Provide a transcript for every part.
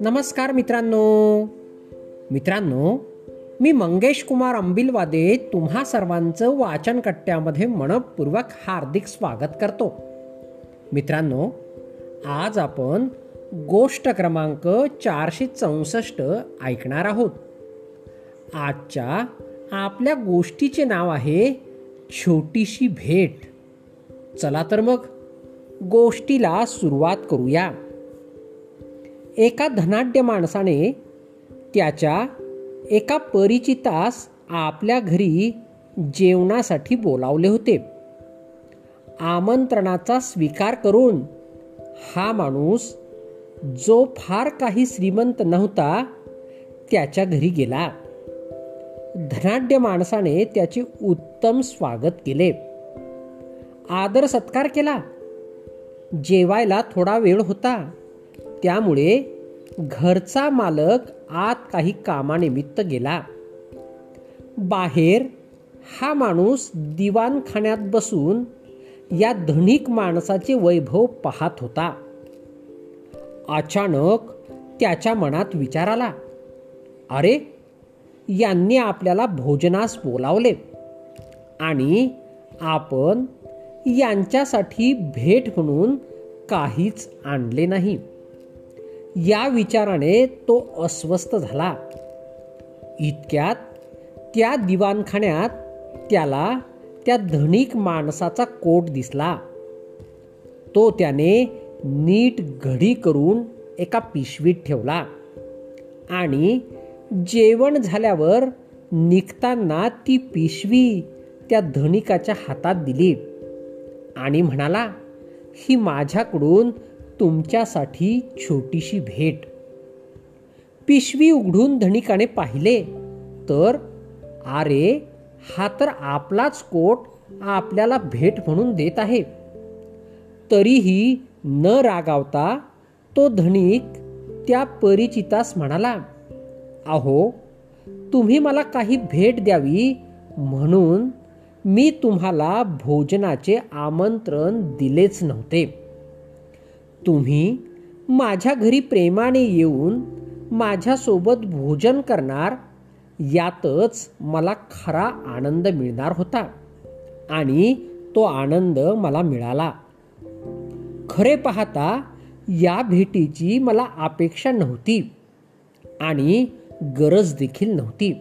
नमस्कार मित्रांनो. मित्रांनो मी मंगेश कुमार अंबिलवादे तुम्हा सर्वांचं वाचन कट्ट्यामध्ये मनपूर्वक हार्दिक स्वागत करतो. मित्रांनो आज आपण गोष्ट क्रमांक चारशे चौसष्ट ऐकणार आहोत. आजच्या आपल्या गोष्टीचे नाव आहे छोटीशी भेट. चला तर मग गोष्टीला सुरुवात करूया. एका धनाढ्य माणसाने त्याच्या एका परिचितास आपल्या घरी जेवणासाठी बोलावले होते. आमंत्रणाचा स्वीकार करून हा माणूस जो फार काही श्रीमंत नव्हता त्याच्या घरी गेला. धनाढ्य माणसाने त्याचे उत्तम स्वागत केले. आदर सत्कार केला. जेवायला थोडा वेळ होता. त्यामुळे घरचा मालक आत काही कामानिमित्त गेला. बाहेर हा माणूस दिवाणखान्यात बसून या धनिक माणसाचे वैभव पाहत होता. अचानक त्याच्या मनात विचार आला. अरे यांनी आपल्याला भोजनास बोलावले आणि आपण यांच्यासाठी भेट म्हणून काहीच आणले नाही. या विचाराने तो अस्वस्थ झाला. इतक्यात त्या दिवाणखान्यात त्याला त्या धनिक माणसाचा कोट दिसला. तो त्याने नीट घडी करून एका पिशवीत ठेवला आणि जेवण झाल्यावर निघताना ती पिशवी त्या धनिकाच्या हातात दिली. आणि म्हणाला ही माझ्याकडून तुमच्यासाठी छोटीशी भेट. पिशवी उघडून धनिकाने पाहिले तर अरे हा तर आपलाच कोट आपल्याला भेट म्हणून देत आहे. तरीही न रागावता तो धनिक त्या परिचितास म्हणाला अहो तुम्ही मला काही भेट द्यावी म्हणून मी तुम्हाला भोजनाचे आमंत्रण दिलेच नव्हते. तुम्ही माझ्या घरी प्रेमाने येऊन माझ्यासोबत भोजन करणार यातच मला खरा आनंद मिळणार होता आणि तो आनंद मला मिळाला. खरे पाहता या भेटीची मला अपेक्षा नव्हती आणि गरज देखील नव्हती.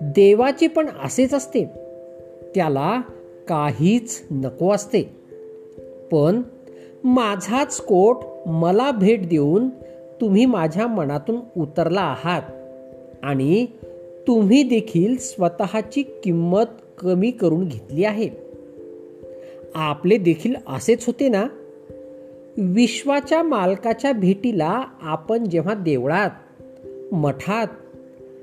देवाचे पण असेच असते. त्याला काहीच नको असते. पण माझाच कोट मला भेट देऊन तुम्ही माझ्या मनातून उतरला आहात आणि तुम्ही देखील स्वतःची किंमत कमी करून घेतली आहे. आपले देखील असेच होते ना? विश्वाच्या मालकाच्या भेटीला आपण जेव्हा देवळात मठात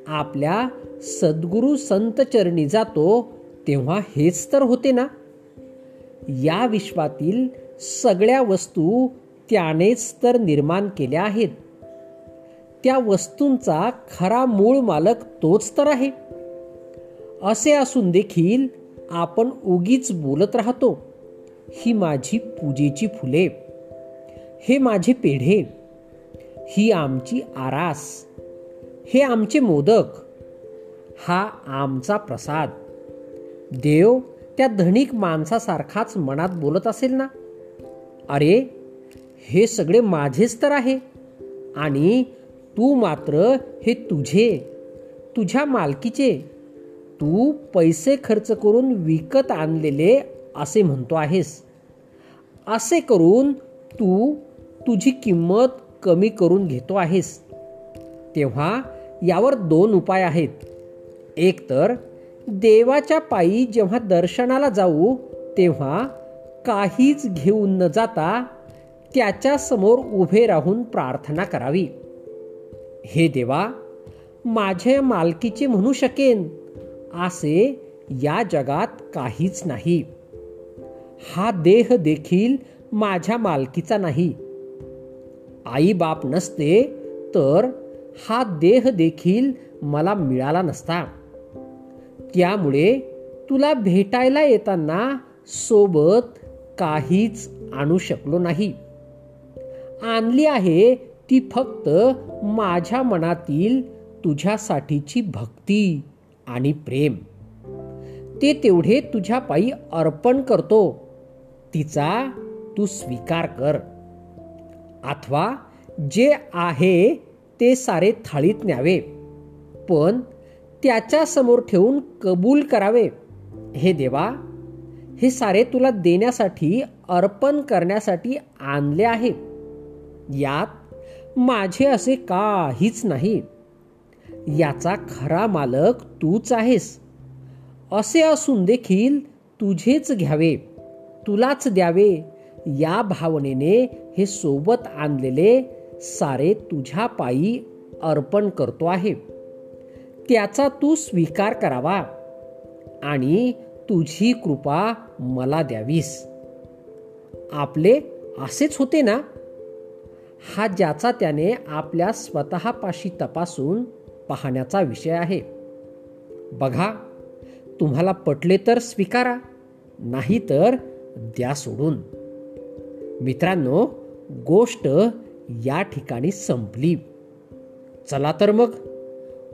आपल्या सद्गुरू संत चरणी जातो तेव्हा हेच तर होते ना. या विश्वातील सगळ्या वस्तू त्यानेच तर निर्माण केल्या आहेत. त्या वस्तूंचा खरा मूळ मालक तोच तर आहे. असे असून देखील आपण उगीच बोलत राहतो ही माझी पूजेची फुले हे माझे पेढे ही आमची आरास हे आमचे मोदक हा आमचा प्रसाद देव त्या धनिक माणसासारखाच मनात बोलत असेल ना? अरे हे सगळे माझेच तर आहे. आणि तू मात्र हे तुझे तुझ्या मालकीचे. तू पैसे खर्च करून विकत आणलेले असे म्हणतो आहेस. असे करून तू तुझी किंमत कमी करून घेतो आहेस. तेव्हा यावर दोन उपाय आहेत. एक तर देवाच्या पायी जेव्हा दर्शनाला जाऊ तेव्हा काहीच घेऊन न जाता त्याच्यासमोर उभे राहून प्रार्थना करावी. हे देवा माझ्या मालकीचे म्हणू शकेन असे या जगात काहीच नाही. हा देह देखील माझ्या मालकीचा नाही. आई बाप नसते तर हा देह देखील मला मिळाला नसता. त्यामुळे तुला भेटायला येताना सोबत काहीच आणू शकलो नाही. आणली आहे ती फक्त माझ्या मनातील तुझ्यासाठीची भक्ती आणि प्रेम. ते तेवढे तुझ्या पायी अर्पण करतो. तिचा तू स्वीकार कर. अथवा जे आहे ते सारे थाळीत न्यावे. पण त्याच्यासमोर ठेवून कबूल करावे. हे देवा हे सारे तुला देण्यासाठी अर्पण करण्यासाठी आणले आहे. यात माझे असे काहीच नाही. याचा खरा मालक तूच आहेस. असे असून देखील तुझेच घ्यावे तुलाच द्यावे. या भावनेने हे सोबत आणलेले सारे तुझ्या पायी अर्पण करतो आहे. त्याचा तू स्वीकार करावा. आणि तुझी कृपा मला द्यावीस. आपले असेच होते ना? हा ज्याचा त्याने आपल्या स्वतःपाशी तपासून पाहण्याचा विषय आहे. बघा तुम्हाला पटले तर स्वीकारा नाही तर द्या सोडून. मित्रांनो गोष्ट या ठिकाणी संपली. चला तर मग.